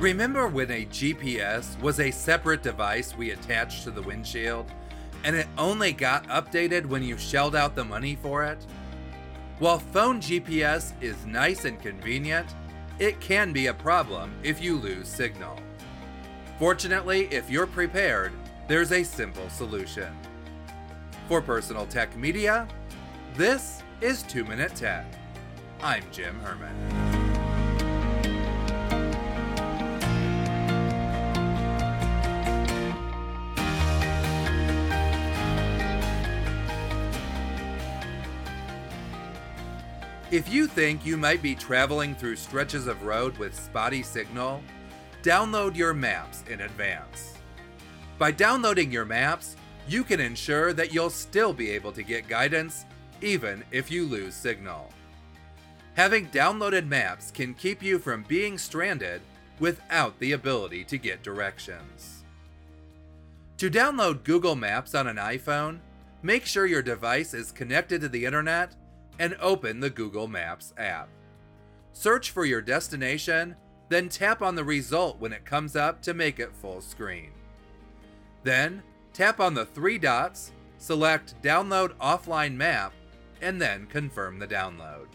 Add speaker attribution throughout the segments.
Speaker 1: Remember when a GPS was a separate device we attached to the windshield, and it only got updated when you shelled out the money for it? While phone GPS is nice and convenient, it can be a problem if you lose signal. Fortunately, if you're prepared, there's a simple solution. For Personal Tech Media, this is 2 Minute Tech. I'm Jim Herman. If you think you might be traveling through stretches of road with spotty signal, download your maps in advance. By downloading your maps, you can ensure that you'll still be able to get guidance even if you lose signal. Having downloaded maps can keep you from being stranded without the ability to get directions. To download Google Maps on an iPhone, make sure your device is connected to the internet and open the Google Maps app. Search for your destination, then tap on the result when it comes up to make it full screen. Then, tap on the three dots, select Download Offline Map, and then confirm the download.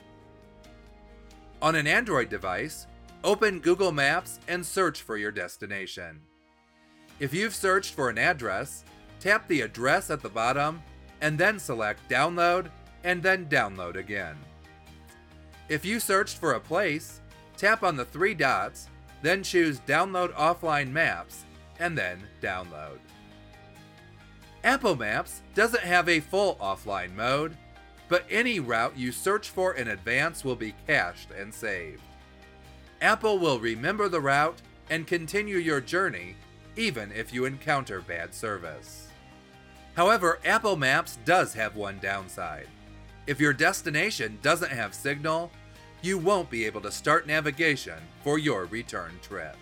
Speaker 1: On an Android device, open Google Maps and search for your destination. If you've searched for an address, tap the address at the bottom and then select Download and then download again. If you searched for a place, tap on the three dots, then choose Download Offline Maps, and then Download. Apple Maps doesn't have a full offline mode, but any route you search for in advance will be cached and saved. Apple will remember the route and continue your journey even if you encounter bad service. However, Apple Maps does have one downside. If your destination doesn't have signal, you won't be able to start navigation for your return trip.